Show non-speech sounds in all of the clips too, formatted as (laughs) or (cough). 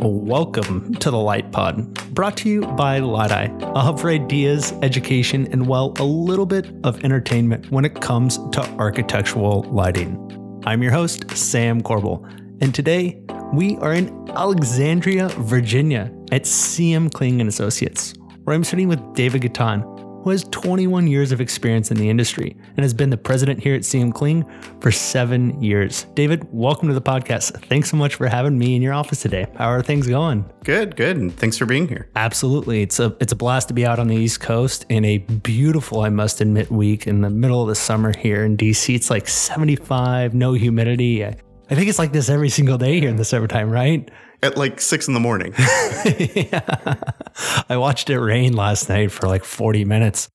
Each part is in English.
Welcome to the Light Pod, brought to you by Lytei, a hub for ideas, education, and well, a little bit of entertainment when it comes to architectural lighting. I'm your host, Sam Corbel, and today we are in Alexandria, Virginia at CM Kling and Associates, where I'm sitting with David Ghatan, who has 21 years of experience in the industry and has been the president here at CM Kling for seven years. David, welcome to the podcast. Thanks so much for having me in your office today. How are things going? Good, good. And thanks for being here. Absolutely. It's a it's a blast to be out on the East Coast in a beautiful, I must admit, week in the middle of the summer here in DC. It's like 75, no humidity. I, I think it's like this every single day here in the summertime, right? At like six in the morning. (laughs) yeah. I watched it rain last night for like 40 minutes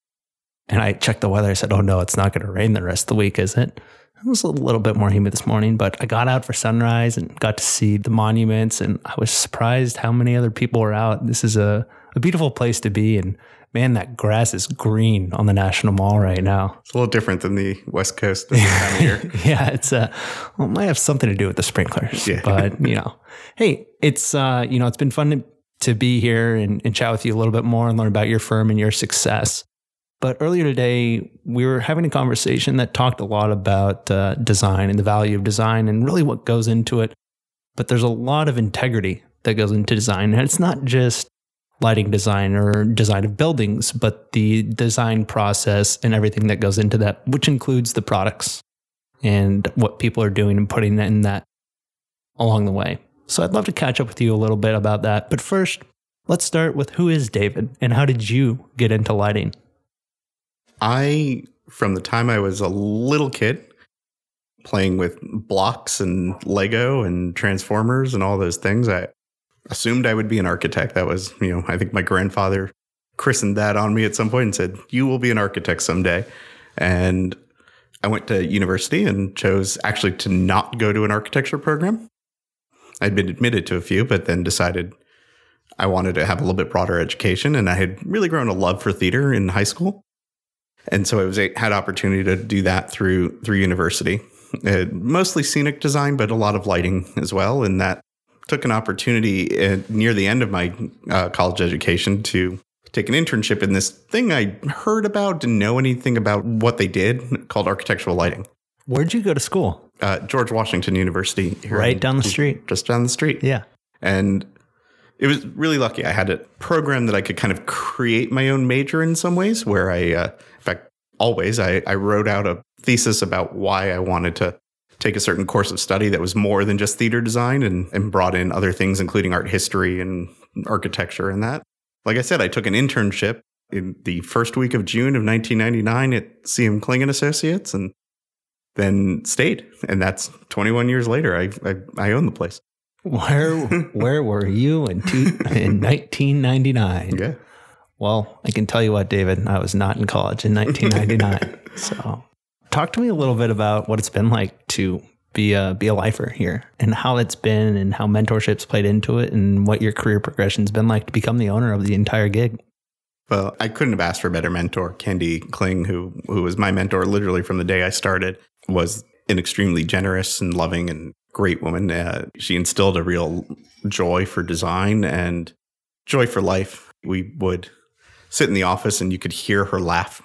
and I checked the weather. I said, Oh no, it's not going to rain the rest of the week, is it? It was a little bit more humid this morning, but I got out for sunrise and got to see the monuments. And I was surprised how many other people were out. This is a, a beautiful place to be. And man, that grass is green on the National Mall right now. It's a little different than the West Coast (laughs) this time of year. (laughs) yeah, it's uh, well, it might have something to do with the sprinklers, Yeah. but you know, hey, it's uh, you know, it's been fun to, to be here and, and chat with you a little bit more and learn about your firm and your success. But earlier today, we were having a conversation that talked a lot about uh, design and the value of design and really what goes into it. But there's a lot of integrity that goes into design, and it's not just lighting design or design of buildings, but the design process and everything that goes into that, which includes the products and what people are doing and putting in that along the way. So I'd love to catch up with you a little bit about that. But first, let's start with who is David and how did you get into lighting? I, from the time I was a little kid, playing with blocks and Lego and Transformers and all those things, I assumed I would be an architect. That was, you know, I think my grandfather christened that on me at some point and said, You will be an architect someday. And I went to university and chose actually to not go to an architecture program. I'd been admitted to a few, but then decided I wanted to have a little bit broader education. And I had really grown a love for theater in high school. And so I was had opportunity to do that through through university, uh, mostly scenic design, but a lot of lighting as well. And that took an opportunity uh, near the end of my uh, college education to take an internship in this thing I heard about, didn't know anything about what they did, called architectural lighting. Where'd you go to school? Uh, George Washington University, here Right in- down the street. just down the street. Yeah. And it was really lucky. I had a program that I could kind of create my own major in some ways, where I, uh, in fact, always I, I wrote out a thesis about why I wanted to take a certain course of study that was more than just theater design and, and brought in other things, including art history and architecture and that. Like I said, I took an internship in the first week of June of 1999 at CM Kling and Associates and then stayed. And that's 21 years later. I, I, I own the place. Where (laughs) where were you in two, in 1999? Yeah. Well, I can tell you what, David, I was not in college in 1999. (laughs) so, talk to me a little bit about what it's been like to be a be a lifer here, and how it's been, and how mentorship's played into it, and what your career progression's been like to become the owner of the entire gig. Well, I couldn't have asked for a better mentor. Candy Kling, who who was my mentor literally from the day I started, was an extremely generous and loving and great woman. Uh, she instilled a real joy for design and joy for life. We would sit in the office and you could hear her laugh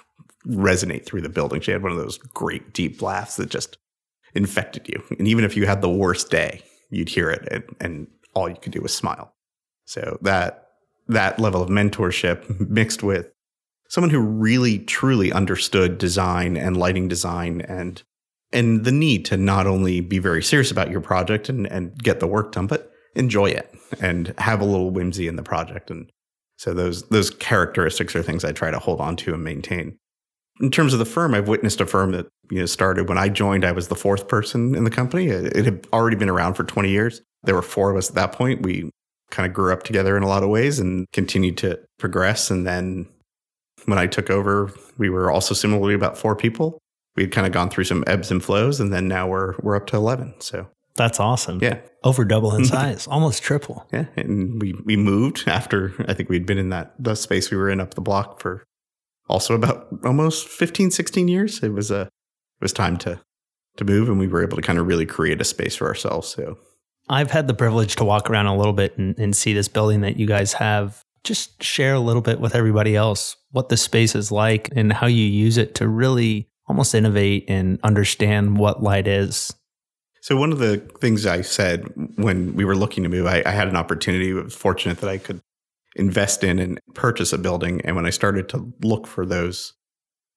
resonate through the building. She had one of those great deep laughs that just infected you. And even if you had the worst day, you'd hear it and, and all you could do was smile. So that that level of mentorship mixed with someone who really truly understood design and lighting design and and the need to not only be very serious about your project and, and get the work done, but enjoy it and have a little whimsy in the project. And so those those characteristics are things I try to hold on to and maintain. In terms of the firm, I've witnessed a firm that you know started when I joined. I was the fourth person in the company. It, it had already been around for 20 years. There were four of us at that point. We kind of grew up together in a lot of ways and continued to progress. And then when I took over, we were also similarly about four people. We had kind of gone through some ebbs and flows, and then now we're we're up to 11. So That's awesome. yeah, Over double in (laughs) size, almost triple. yeah, and we we moved after I think we'd been in that the space we were in up the block for also about almost 15 16 years. It was a it was time to to move and we were able to kind of really create a space for ourselves. So I've had the privilege to walk around a little bit and, and see this building that you guys have. Just share a little bit with everybody else what the space is like and how you use it to really almost innovate and understand what light is. So one of the things I said when we were looking to move, I, I had an opportunity. I was fortunate that I could invest in and purchase a building. And when I started to look for those,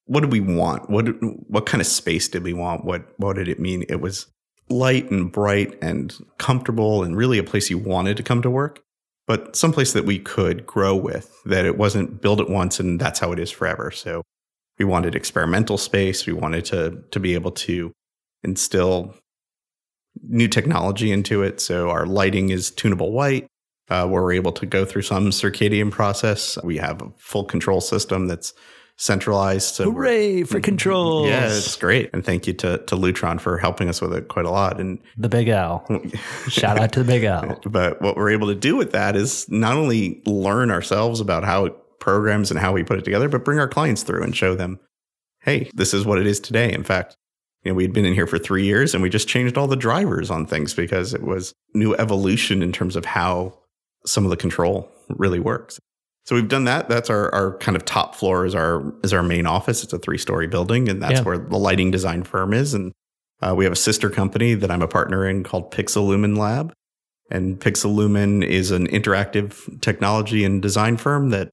what did we want? What what kind of space did we want? What what did it mean? It was light and bright and comfortable and really a place you wanted to come to work, but someplace that we could grow with. That it wasn't build it once and that's how it is forever. So we wanted experimental space. We wanted to to be able to instill new technology into it. So our lighting is tunable white, uh, where we're able to go through some circadian process. We have a full control system that's centralized. So Hooray for control! Yeah, it's great. And thank you to to Lutron for helping us with it quite a lot. And the Big L. (laughs) Shout out to the Big L. But what we're able to do with that is not only learn ourselves about how it programs and how we put it together, but bring our clients through and show them, hey, this is what it is today. In fact, you know, we'd been in here for three years and we just changed all the drivers on things because it was new evolution in terms of how some of the control really works. So we've done that. That's our, our kind of top floor is our is our main office. It's a three story building, and that's yeah. where the lighting design firm is. And uh, we have a sister company that I'm a partner in called Pixelumen Lab. And Pixelumen is an interactive technology and design firm that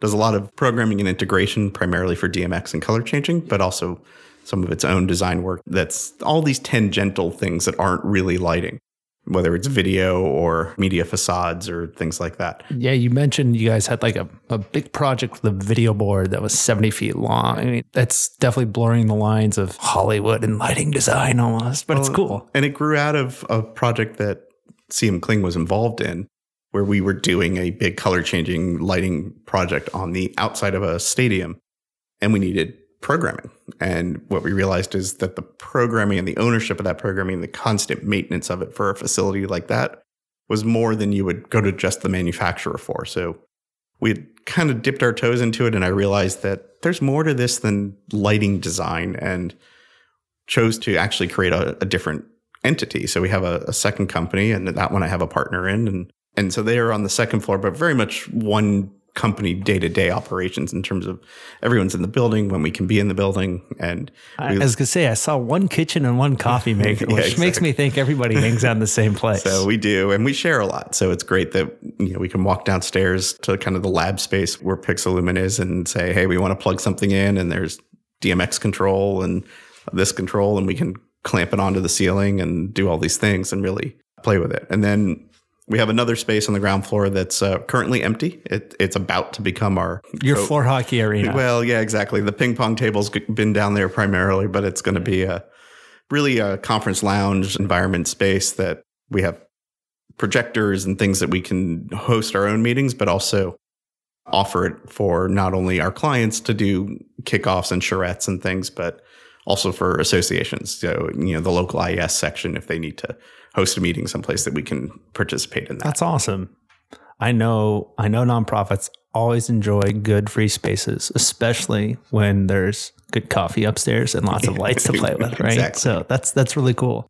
does a lot of programming and integration, primarily for DMX and color changing, but also some of its own design work that's all these tangential things that aren't really lighting, whether it's video or media facades or things like that. Yeah, you mentioned you guys had like a, a big project with a video board that was 70 feet long. I mean, that's definitely blurring the lines of Hollywood and lighting design almost, but well, it's cool. And it grew out of a project that CM Kling was involved in where we were doing a big color changing lighting project on the outside of a stadium and we needed programming. And what we realized is that the programming and the ownership of that programming, the constant maintenance of it for a facility like that was more than you would go to just the manufacturer for. So we kind of dipped our toes into it. And I realized that there's more to this than lighting design and chose to actually create a, a different entity. So we have a, a second company and that one I have a partner in. And, and so they are on the second floor, but very much one company day to day operations in terms of everyone's in the building when we can be in the building. And I, was gonna say I saw one kitchen and one coffee (laughs) maker, which exactly. makes me think everybody hangs out in the same (laughs) place. So we do, and we share a lot. So it's great that you know we can walk downstairs to kind of the lab space where Pixelumen is and say, hey, we want to plug something in, and there's DMX control and this control, and we can clamp it onto the ceiling and do all these things and really play with it. And then we have another space on the ground floor that's uh, currently empty. It, it's about to become our your oh, floor hockey arena. (laughs) Well, yeah, exactly. The ping pong table's been down there primarily, but it's going to be a really a conference lounge environment space that we have projectors and things that we can host our own meetings, but also offer it for not only our clients to do kickoffs and charrettes and things, but also for associations. So, you know, the local IES section if they need to host a meeting someplace that we can participate in that. That's awesome. I know I know nonprofits always enjoy good free spaces, especially when there's good coffee upstairs and lots of lights to play with, (laughs) right? Exactly. So that's that's really cool.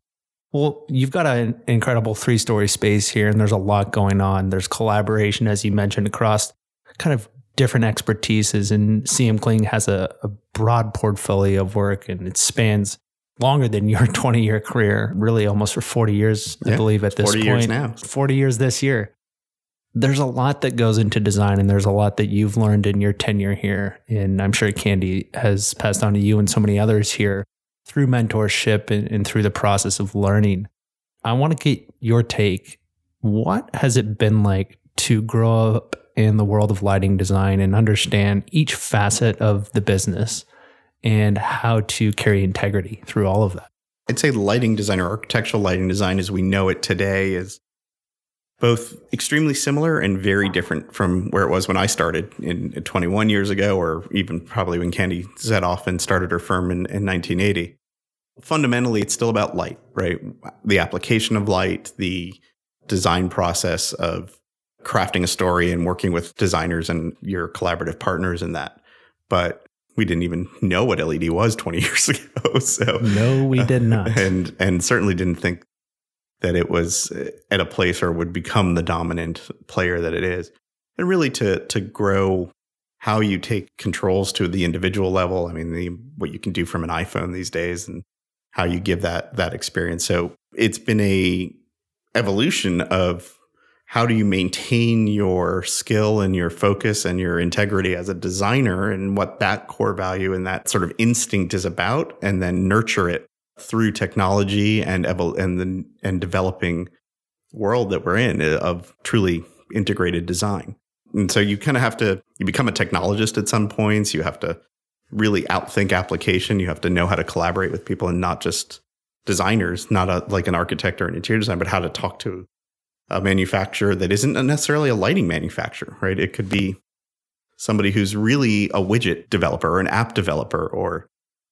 Well, you've got an incredible three-story space here and there's a lot going on. There's collaboration as you mentioned across kind of different expertises and CM Kling has a, a broad portfolio of work and it spans longer than your (laughs) 20 year career, really almost for 40 years, yeah, I believe, at this 40 point. years now. 40 years this year. There's a lot that goes into design, and there's a lot that you've learned in your tenure here. And I'm sure Candy has passed on to you and so many others here through mentorship and, and through the process of learning. I want to get your take. What has it been like to grow up in the world of lighting design and understand each facet of the business? And how to carry integrity through all of that. I'd say lighting design or architectural lighting design as we know it today is both extremely similar and very different from where it was when I started in uh, 21 years ago, or even probably when Candy set off and started her firm in, in 1980. Fundamentally, it's still about light, right? The application of light, the design process of crafting a story and working with designers and your collaborative partners in that. But we didn't even know what LED was 20 (laughs) years ago. (laughs) So no, we did (laughs) not, and and certainly didn't think that it was eh, at a place or would become the dominant player that it is. And really to to grow how you take controls to the individual level. I mean, the, what you can do from an iPhone these days and how you give that that experience. So it's been a evolution of how do you maintain your skill and your focus and your integrity as a designer and what that core value and that sort of instinct is about and then nurture it through technology and and the and developing world that we're in uh, of truly integrated design. And so you kind of have to you become a technologist at some points. You have to really outthink application. You have to know how to collaborate with people and not just designers, not a, like an architect or an interior designer, but how to talk to a manufacturer that isn't necessarily a lighting manufacturer, right? It could be somebody who's really a widget developer or an app developer, or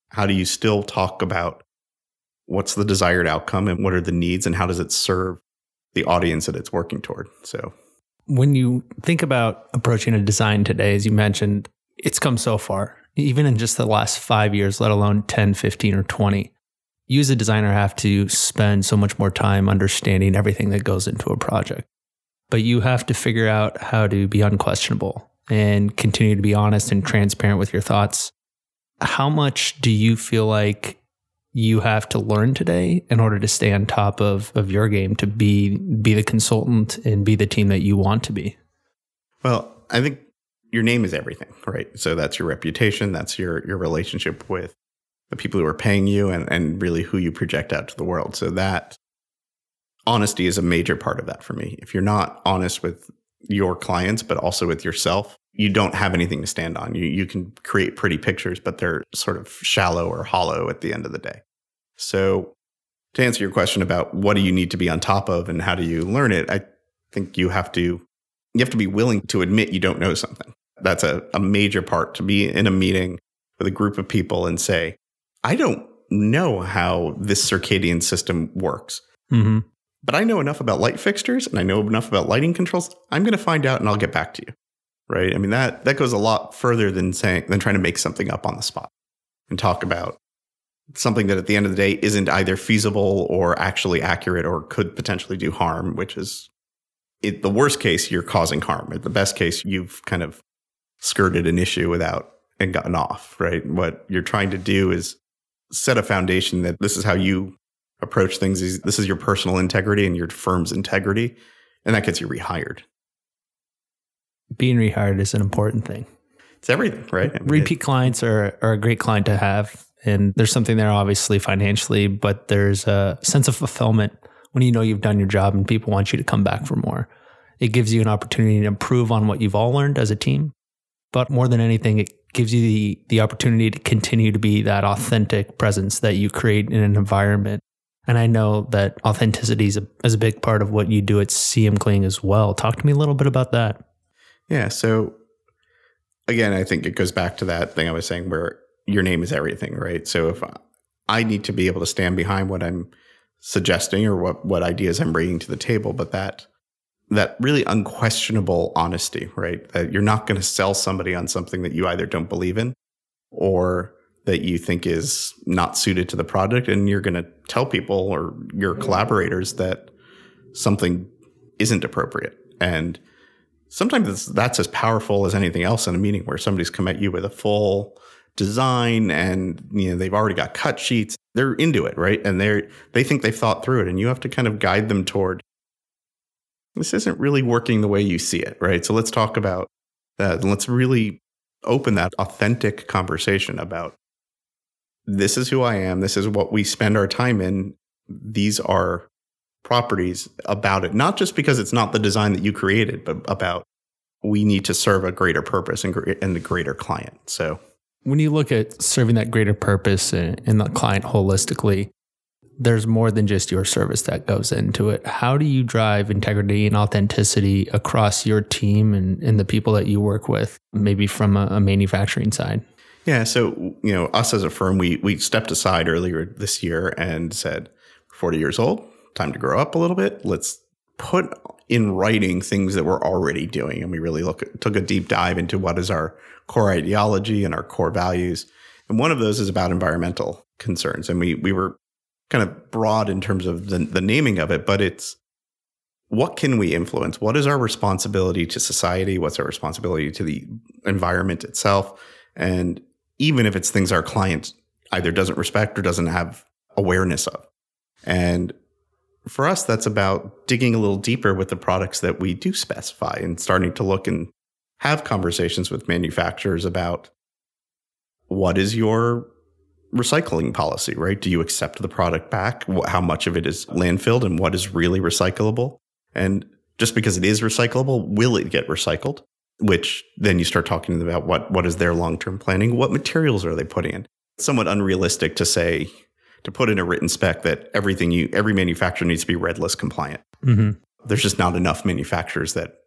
how do you still talk about what's the desired outcome and what are the needs and how does it serve the audience that it's working toward? So, when you think about approaching a design today, as you mentioned, it's come so far, even in just the last five years, let alone 10, 15, or 20 you as a designer have to spend so much more time understanding everything that goes into a project. But you have to figure out how to be unquestionable and continue to be honest and transparent with your thoughts. How much do you feel like you have to learn today in order to stay on top of, of your game to be be the consultant and be the team that you want to be? Well, I think your name is everything, right? So that's your reputation, that's your your relationship with the people who are paying you and, and really who you project out to the world. So that honesty is a major part of that for me. If you're not honest with your clients, but also with yourself, you don't have anything to stand on. You you can create pretty pictures, but they're sort of shallow or hollow at the end of the day. So to answer your question about what do you need to be on top of and how do you learn it, I think you have to you have to be willing to admit you don't know something. That's a, a major part to be in a meeting with a group of people and say, I don't know how this circadian system works. Mm-hmm. But I know enough about light fixtures and I know enough about lighting controls. I'm going to find out and I'll get back to you. Right? I mean that that goes a lot further than saying than trying to make something up on the spot and talk about something that at the end of the day isn't either feasible or actually accurate or could potentially do harm, which is it, the worst case you're causing harm. At the best case you've kind of skirted an issue without and gotten off, right? What you're trying to do is set a foundation that this is how you approach things. This is your personal integrity and your firm's integrity. And that gets you rehired. Being rehired is an important thing. It's everything, right? I mean, Repeat it, clients are, are a great client to have. And there's something there, obviously, financially, but there's a sense of fulfillment when you know you've done your job and people want you to come back for more. It gives you an opportunity to improve on what you've all learned as a team. But more than anything, it gives you the the opportunity to continue to be that authentic presence that you create in an environment. And I know that authenticity is a, is a big part of what you do at CM Kling as well. Talk to me a little bit about that. Yeah. So again, I think it goes back to that thing I was saying where your name is everything, right? So if I need to be able to stand behind what I'm suggesting or what, what ideas I'm bringing to the table, but that that really unquestionable honesty, right? That you're not going to sell somebody on something that you either don't believe in or that you think is not suited to the product. And you're going to tell people or your collaborators that something isn't appropriate. And sometimes that's as powerful as anything else in a meeting where somebody's come at you with a full design and you know they've already got cut sheets they're into it right and they're they think they've thought through it and you have to kind of guide them toward this isn't really working the way you see it, right? So let's talk about that. And let's really open that authentic conversation about this is who I am. This is what we spend our time in. These are properties about it, not just because it's not the design that you created, but about we need to serve a greater purpose and, and the greater client. So when you look at serving that greater purpose and the client holistically, there's more than just your service that goes into it. How do you drive integrity and authenticity across your team and, and the people that you work with, maybe from a, a manufacturing side? Yeah, so you know, us as a firm, we we stepped aside earlier this year and said, 40 years old, time to grow up a little bit. Let's put in writing things that we're already doing, and we really look at, took a deep dive into what is our core ideology and our core values. And one of those is about environmental concerns. And we we were kind of broad in terms of the, the naming of it, but it's what can we influence? What is our responsibility to society? What's our responsibility to the environment itself? And even if it's things our client either doesn't respect or doesn't have awareness of. And for us, that's about digging a little deeper with the products that we do specify and starting to look and have conversations with manufacturers about what is your recycling policy, right? Do you accept the product back? How much of it is landfilled and what is really recyclable? And just because it is recyclable, will it get recycled? Which then you start talking about what, what is their long term planning? What materials are they putting in? It's somewhat unrealistic to say, to put in a written spec that everything you, every manufacturer needs to be red list compliant. Mm-hmm. There's just not enough manufacturers that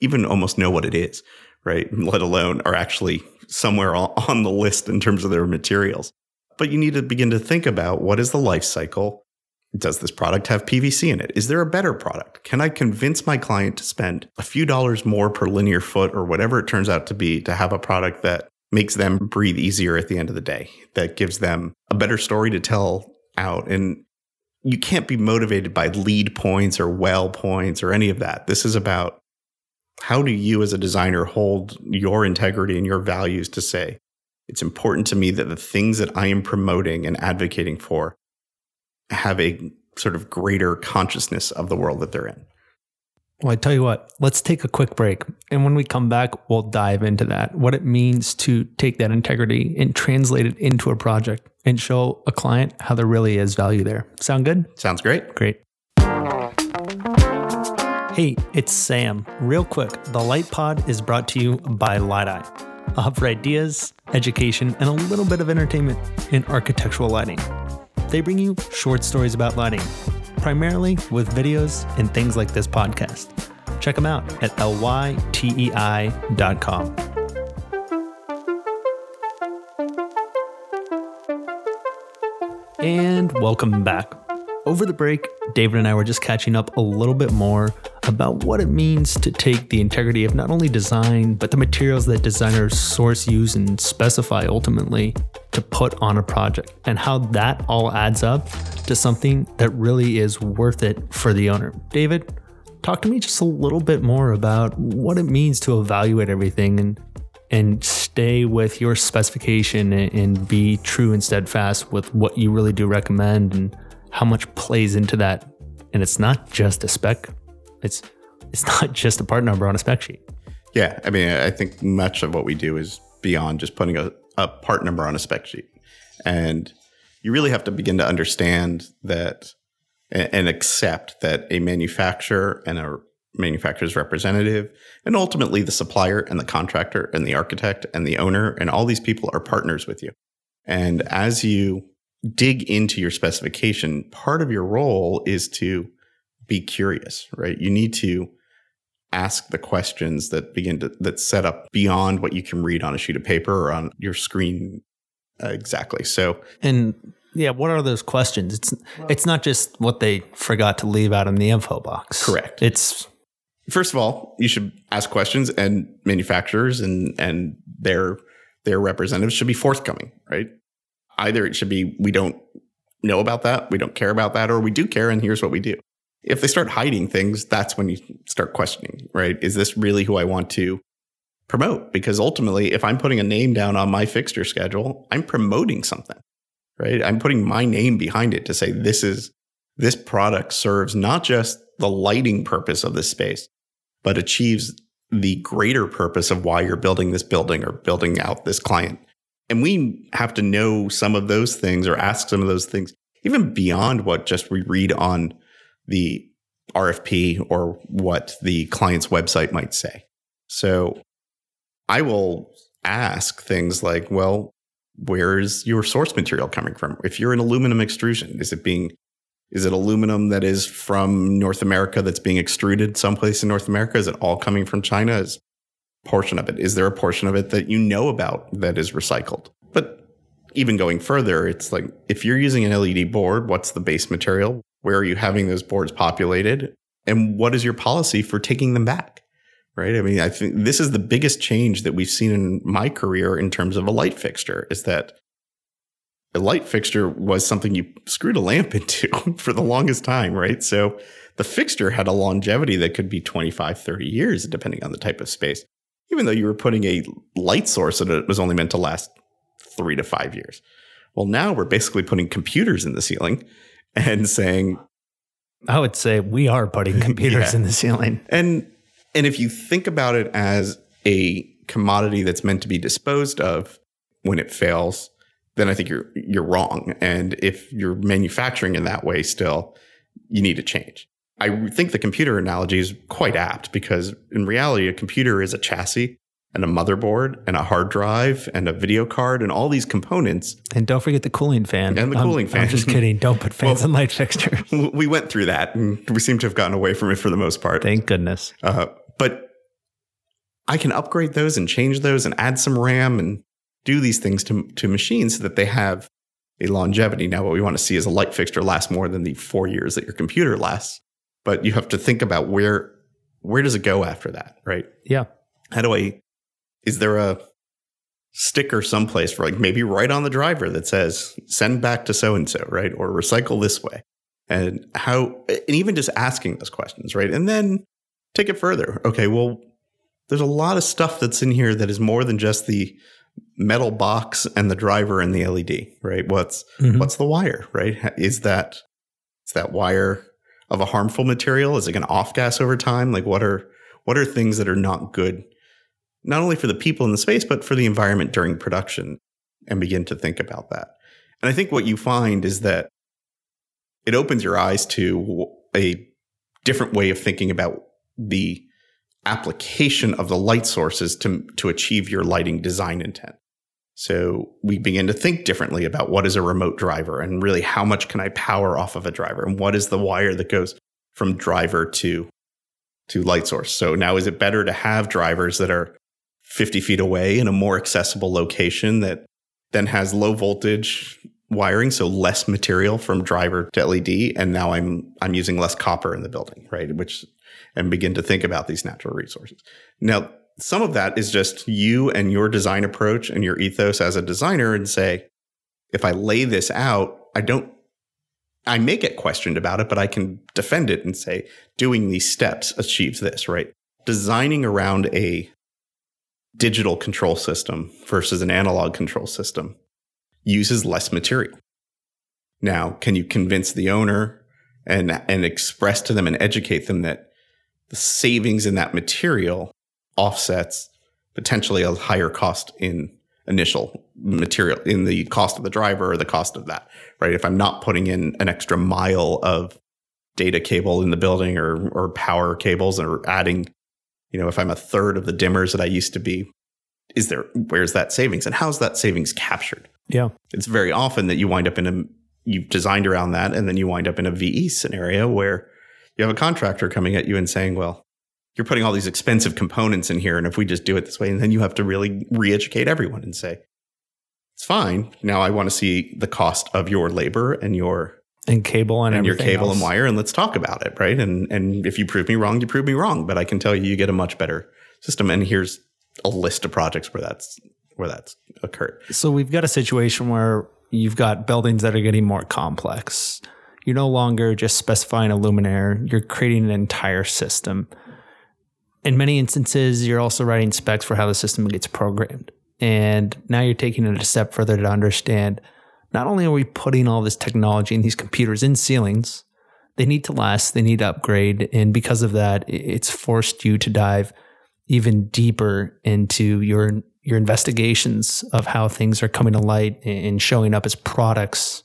even almost know what it is, right? Let alone are actually somewhere on the list in terms of their materials. But you need to begin to think about what is the life cycle? Does this product have PVC in it? Is there a better product? Can I convince my client to spend a few dollars more per linear foot or whatever it turns out to be to have a product that makes them breathe easier at the end of the day, that gives them a better story to tell out? And you can't be motivated by LEED points or well points or any of that. This is about how do you as a designer hold your integrity and your values to say, it's important to me that the things that I am promoting and advocating for have a sort of greater consciousness of the world that they're in. Well, I tell you what, let's take a quick break. And when we come back, we'll dive into that what it means to take that integrity and translate it into a project and show a client how there really is value there. Sound good? Sounds great. Great. Hey, it's Sam. Real quick, the Light Pod is brought to you by Light a hub for ideas, education, and a little bit of entertainment in architectural lighting. They bring you short stories about lighting, primarily with videos and things like this podcast. Check them out at lytei.com. And welcome back. Over the break, David and I were just catching up a little bit more about what it means to take the integrity of not only design, but the materials that designers source, use, and specify ultimately to put on a project, and how that all adds up to something that really is worth it for the owner. David, talk to me just a little bit more about what it means to evaluate everything and and stay with your specification and, and be true and steadfast with what you really do recommend and how much plays into that. And it's not just a spec. It's it's (laughs) not just a part number on a spec sheet. Yeah. I mean, I think much of what we do is beyond just putting a, a part number on a spec sheet. And you really have to begin to understand that and accept that a manufacturer and a manufacturer's representative and ultimately the supplier and the contractor and the architect and the owner and all these people are partners with you. And as you dig into your specification, part of your role is to be curious, right? You need to ask the questions that begin to that set up beyond what you can read on a sheet of paper or on your screen uh, exactly. So and yeah, what are those questions? It's it's not just what they forgot to leave out in the info box. Correct. It's first of all, you should ask questions and manufacturers and and their their representatives should be forthcoming, right? either it should be we don't know about that, we don't care about that, or we do care and here's what we do. If they start hiding things, that's when you start questioning, right? Is this really who I want to promote? Because ultimately, if I'm putting a name down on my fixture schedule, I'm promoting something, right? I'm putting my name behind it to say this is this product serves not just the lighting purpose of this space, but achieves the greater purpose of why you're building this building or building out this client and we have to know some of those things or ask some of those things, even beyond what just we read on the RFP or what the client's website might say. So I will ask things like, well, where's your source material coming from? If you're an aluminum extrusion, is it being is it aluminum that is from North America that's being extruded someplace in North America? Is it all coming from China? Is portion of it? Is there a portion of it that you know about that is recycled? But even going further, it's like if you're using an LED board, what's the base material? Where are you having those boards populated? And what is your policy for taking them back? Right. I mean, I think this is the biggest change that we've seen in my career in terms of a light fixture is that a light fixture was something you screwed a lamp (laughs) into for the longest time, right? So the fixture had a longevity that could be 25, 30 years, depending on the type of space, even though you were putting a light source that was only meant to last three to five years. Well, now we're basically putting computers in the ceiling and saying, I would say we are putting (laughs) computers Yeah. in the ceiling. and and if you think about it as a commodity that's meant to be disposed of when it fails, then I think you're you're wrong. And if you're manufacturing in that way still, you need to change. I think the computer analogy is quite apt because in reality, a computer is a chassis and a motherboard and a hard drive and a video card and all these components. And don't forget the cooling fan. And the I'm- cooling I'm fan. just (laughs) kidding. Don't put fans Well- in light fixtures. We went through that and we seem to have gotten away from it for the most part. Thank goodness. Uh, but I can upgrade those and change those and add some RAM and do these things to, to machines so that they have a longevity. Now, what we want to see is a light fixture last more than the four years that your computer lasts. But you have to think about where where does it go after that, right? Yeah. How do I? Is there a sticker someplace for like maybe right on the driver that says send back to so and so, right, or recycle this way, and how? And even just asking those questions, right, and then take it further. Okay, well, there's a lot of stuff that's in here that is more than just the metal box and the driver and the LED, right? What's Mhm. what's the wire, right? Is that is that wire of a harmful material? Is it going to off gas over time? Like what are what are things that are not good not only for the people in the space but for the environment during production and begin to think about that. And I think what you find is that it opens your eyes to a different way of thinking about the application of the light sources to, to achieve your lighting design intent. So we begin to think differently about what is a remote driver and really how much can I power off of a driver and what is the wire that goes from driver to to light source. So now is it better to have drivers that are 50 feet away in a more accessible location that then has low voltage wiring, so less material from driver to LED, and now I'm I'm using less copper in the building, right? Which and begin to think about these natural resources. Now, some of that is just you and your design approach and your ethos as a designer, and say, if I lay this out, I don't. I may get questioned about it, but I can defend it and say, doing these steps achieves this, right? Designing around a digital control system versus an analog control system uses less material. Now, can you convince the owner and and express to them and educate them that the savings in that material offsets potentially a higher cost in initial material in the cost of the driver or the cost of that, right? If I'm not putting in an extra mile of data cable in the building or or power cables or adding, you know, if I'm a third of the dimmers that I used to be, is there where's that savings and how's that savings captured? Yeah. It's very often that you wind up in a you've designed around that and then you wind up in a VE scenario where you have a contractor coming at you and saying, well, you're putting all these expensive components in here and if we just do it this way and then you have to really re-educate everyone and say it's fine now i want to see the cost of your labor and your And cable and, and your cable else. and wire and let's talk about it right and and if you prove me wrong you prove me wrong but i can tell you you get a much better system and here's a list of projects where that's where that's occurred So we've got a situation where you've got buildings that are getting more complex. You're no longer just specifying a luminaire, you're creating an entire system. In many instances, you're also writing specs for how the system gets programmed. And now you're taking it a step further to understand not only are we putting all this technology and these computers in ceilings, they need to last, they need to upgrade. And because of that, it's forced you to dive even deeper into your your investigations of how things are coming to light and showing up as products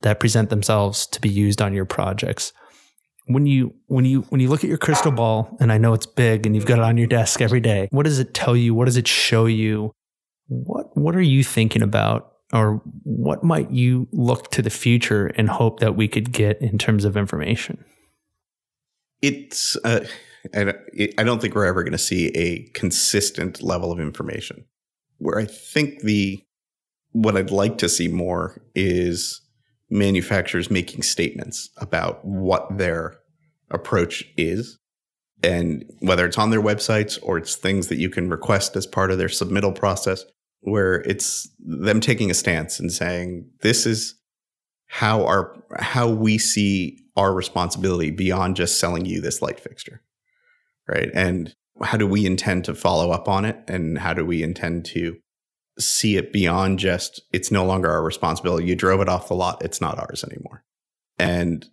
that present themselves to be used on your projects. When you when you when you look at your crystal ball, and I know it's big and you've got it on your desk every day, what does it tell you? What does it show you? What what are you thinking about? Or what might you look to the future and hope that we could get in terms of information? it's uh, I don't think we're ever going to see a consistent level of information. Where I think the what I'd like to see more is manufacturers making statements about what their approach is and whether it's on their websites or it's things that you can request as part of their submittal process where it's them taking a stance and saying, this is how our, how we see our responsibility beyond just selling you this light fixture. Right. And how do we intend to follow up on it? And how do we intend to see it beyond just, it's no longer our responsibility. You drove it off the lot. It's not ours anymore. And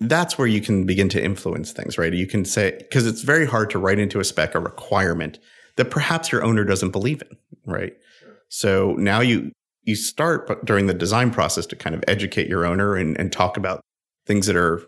that's where you can begin to influence things, right? You can say, because it's very hard to write into a spec a requirement that perhaps your owner doesn't believe in, right? Sure. So now you, you start during the design process to kind of educate your owner and, and talk about things that are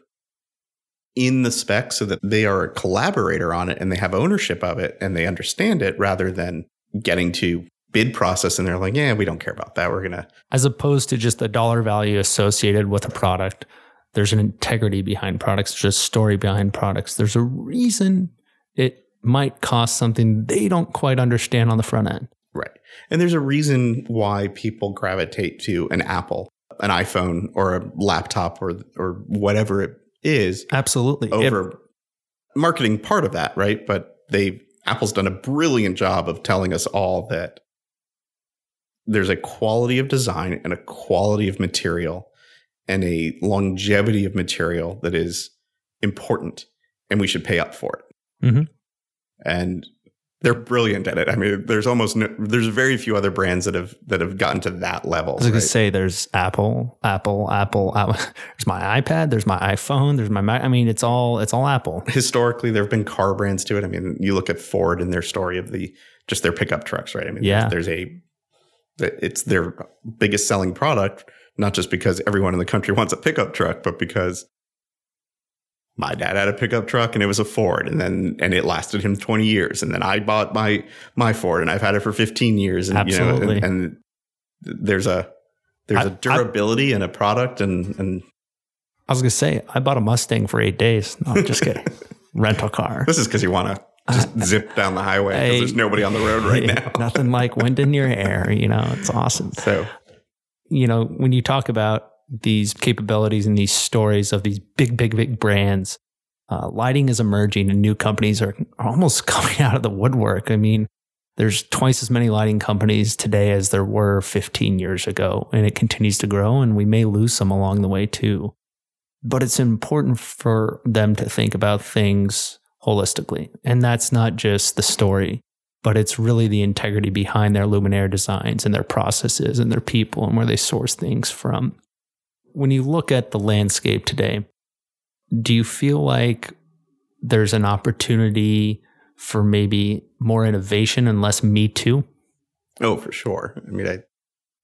in the spec so that they are a collaborator on it and they have ownership of it and they understand it rather than getting to bid process and they're like, yeah, we don't care about that. We're going to. As opposed to just the dollar value associated with a product, there's an integrity behind products, there's a story behind products. There's a reason it might cost something they don't quite understand on the front end. Right. And there's a reason why people gravitate to an Apple, an iPhone, or a laptop or or whatever it is. Absolutely. Over it, marketing part of that, right? But they Apple's done a brilliant job of telling us all that there's a quality of design and a quality of material and a longevity of material that is important and we should pay up for it. Mm-hmm. And they're brilliant at it. I mean, there's almost no, there's very few other brands that have that have gotten to that level. I was right? going to say there's Apple, Apple, Apple, Apple. (laughs) There's my iPad, there's my iPhone, there's my Mac. I mean, it's all it's all Apple. Historically, there have been car brands to it. I mean, you look at Ford and their story of the just their pickup trucks, right? I mean, yeah. there's, there's a it's their biggest selling product, not just because everyone in the country (laughs) wants a pickup truck, but because my dad had a pickup truck and it was a Ford and then and it lasted him 20 years and then I bought my my Ford and I've had it for 15 years and Absolutely. you know and, and there's a there's I, a durability I, and a product and and I was gonna say I bought a Mustang for eight days. No, I'm just kidding. (laughs) Rental car. This is because you want to just (laughs) zip down the highway because there's nobody on the road right (laughs) now. nothing like wind in your hair. You know, it's awesome. So, you know, when you talk about these capabilities and these stories of these big, big, big brands, uh, lighting is emerging and new companies are, are almost (laughs) coming out of the woodwork. I mean, there's twice as many lighting companies today as there were 15 years ago, and it continues to grow, and we may lose some along the way too. But it's important for them to think about things holistically. And that's not just the story, but it's really the integrity behind their luminaire designs and their processes and their people and where they source things from. When you look at the landscape today, do you feel like there's an opportunity for maybe more innovation and less me too? Oh, for sure. I mean, I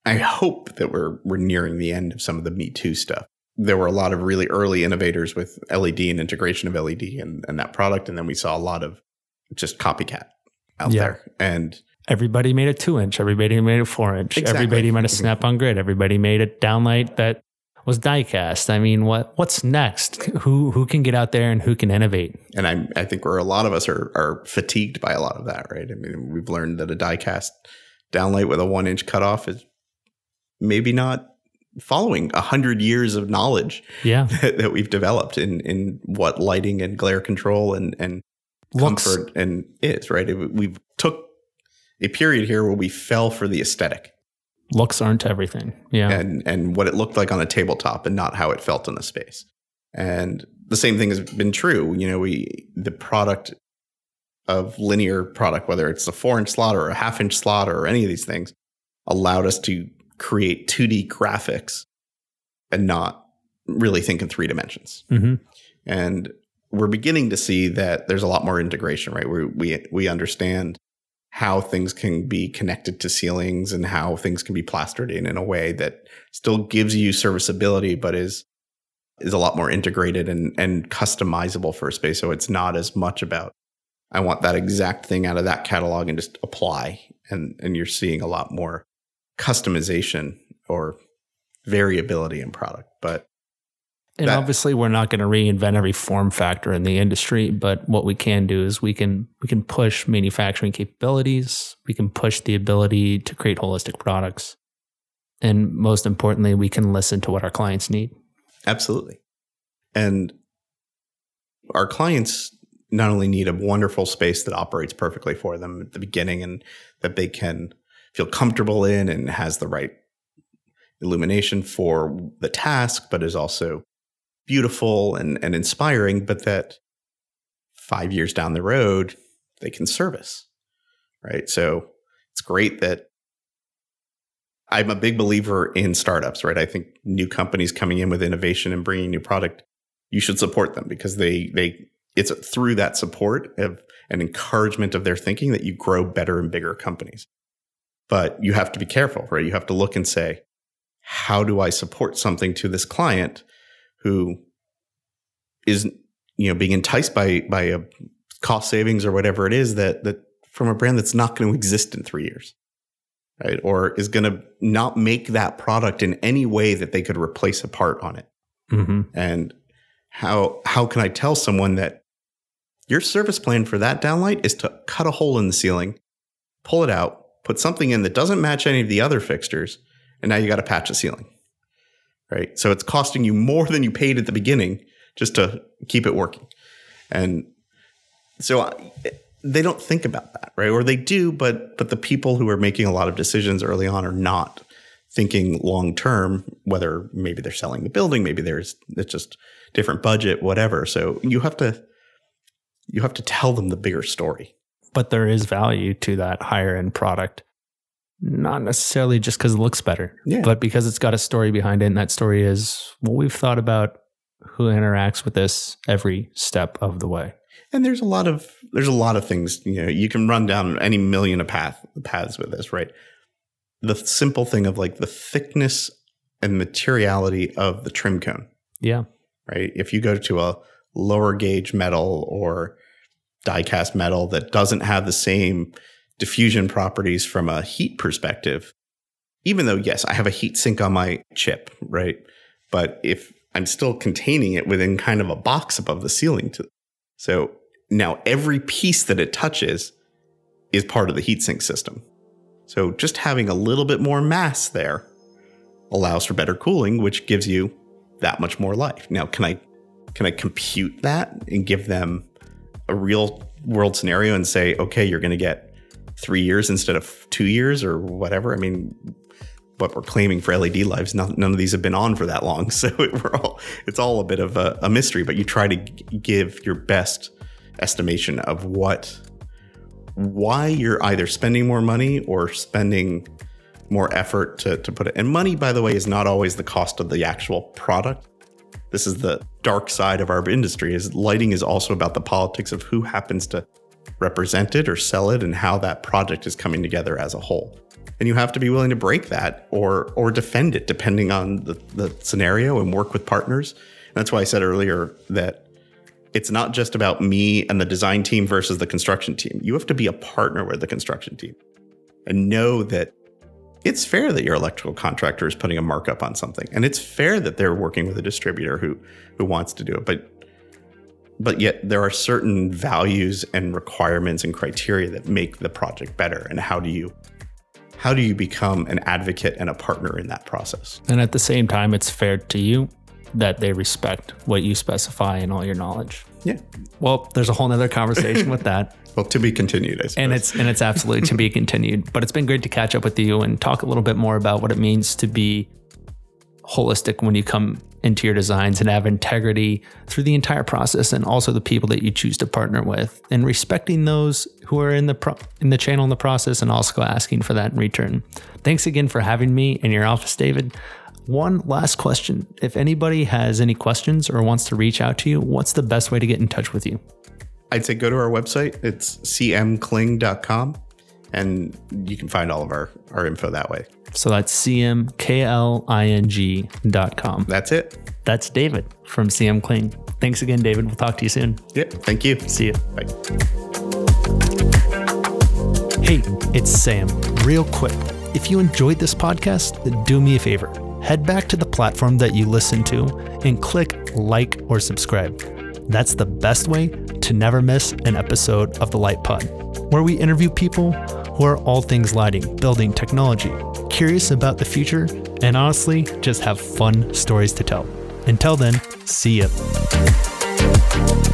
I hope that we're we're nearing the end of some of the Me Too stuff there were a lot of really early innovators with LED and integration of LED and, and that product. And then we saw a lot of just copycat out yeah. there. And everybody made a two inch, everybody made a four inch, exactly. everybody made a mm-hmm. snap on grid, everybody made a downlight that was diecast. I mean, what what's next? Who who can get out there and who can innovate? And I I think where a lot of us are are fatigued by a lot of that, right? I mean, we've learned that a diecast downlight with a one inch cutoff is maybe not following a hundred years of knowledge yeah. (laughs) that, that, we've developed in in what lighting and glare control and and Looks. comfort and is right. we took a period here where we fell for the aesthetic. Looks aren't everything. Yeah, and and what it looked like on a tabletop and not how it felt in the space. And the same thing has been true. You know, we the product of linear product, whether it's a four inch slot or a half inch slot or any of these things, allowed us to create 2D graphics and not really think in three dimensions. Mm-hmm. And we're beginning to see that there's a lot more integration, right? We we we understand how things can be connected to ceilings and how things can be plastered in in a way that still gives you serviceability, but is is a lot more integrated and and customizable for a space. So it's not as much about I want that exact thing out of that catalog and just apply. And and you're seeing a lot more customization or variability in product. But and that, obviously we're not going to reinvent every form factor in the industry, but what we can do is we can we can push manufacturing capabilities, we can push the ability to create holistic products. And most importantly, we can listen to what our clients need. Absolutely. And our clients not only need a wonderful space that operates perfectly for them at the beginning and that they can feel comfortable in and has the right illumination for the task, but is also beautiful and, and inspiring, but that five years down the road, they can service. Right. So it's great that I'm a big believer in startups, right? I think new companies coming in with innovation and bringing new product, you should support them because they, they, it's through that support of an encouragement of their thinking that you grow better and bigger companies. But you have to be careful, right? You have to look and say, how do I support something to this client who is, you know, being enticed by, by a cost savings or whatever it is that, that from a brand that's not going to exist in three years, right? Or is going to not make that product in any way that they could replace a part on it. Mm-hmm. And how, how can I tell someone that your service plan for that downlight is to cut a hole in the ceiling, pull it out, put something in that doesn't match any of the other fixtures, and now you got to patch the ceiling. Right. So it's costing you more than you paid at the beginning just to keep it working. And so I, they don't think about that, right? Or they do, but but the people who are making a lot of decisions early on are not thinking long term. Whether maybe they're selling the building, maybe there's it's just different budget, whatever. So you have to you have to tell them the bigger story. But there is value to that higher end product, not necessarily just because it looks better, yeah. but because it's got a story behind it. And that story is what we've thought about who interacts with this every step of the way. And there's a lot of there's a lot of things you know you can run down any million of path paths with this, right? The simple thing of like the thickness and materiality of the trim cone. Yeah. Right. If you go to a lower gauge metal or die cast metal that doesn't have the same diffusion properties from a heat perspective, even though, yes, I have a heat sink on my chip, right? But if I'm still containing it within kind of a box above the ceiling to so now every piece that it touches is part of the heatsink system. So just having a little bit more mass there allows for better cooling, which gives you that much more life. Now, can I can I compute that and give them a real world scenario and say, okay, you're going to get three years instead of two years or whatever? I mean, what we're claiming for LED lives, none, none of these have been on for that long, (laughs) so it, we're all it's all a bit of a, a mystery. But you try to g- give your best estimation of what why you're either spending more money or spending more effort to, to put it. And money, by the way, is not always the cost of the actual product. This is the dark side of our industry is lighting is also about the politics of who happens to represent it or sell it and how that project is coming together as a whole. And you have to be willing to break that or or defend it depending on the, the scenario and work with partners. And that's why I said earlier that it's not just about me and the design team versus the construction team. You have to be a partner with the construction team and know that it's fair that your electrical contractor is putting a markup on something and it's fair that they're working with a distributor who who wants to do it but but yet there are certain values and requirements and criteria that make the project better and how do you how do you become an advocate and a partner in that process and at the same time it's fair to you that they respect what you specify and all your knowledge. Yeah. Well, there's a whole nother conversation with that. (laughs) Well, to be continued, I suppose. And it's and it's absolutely to be continued. But it's been great to catch up with you and talk a little bit more about what it means to be holistic when you come into your designs and have integrity through the entire process and also the people that you choose to partner with and respecting those who are in the pro- in the channel in the process and also asking for that in return. Thanks again for having me in your office, David. One last question. If anybody has any questions or wants to reach out to you, what's the best way to get in touch with you? I'd say go to our website. It's cmkling.com and you can find all of our, our info that way. So that's cmkling.com. That's it. That's David from CM Kling. Thanks again, David. We'll talk to you soon. Yep. Thank you. See you. Bye. Hey, it's Sam. Real quick, if you enjoyed this podcast, do me a favor head back to the platform that you listen to and click like or subscribe. That's the best way to never miss an episode of the Light Pod, where we interview people who are all things lighting, building, technology, curious about the future, and honestly, just have fun stories to tell. Until then, see ya.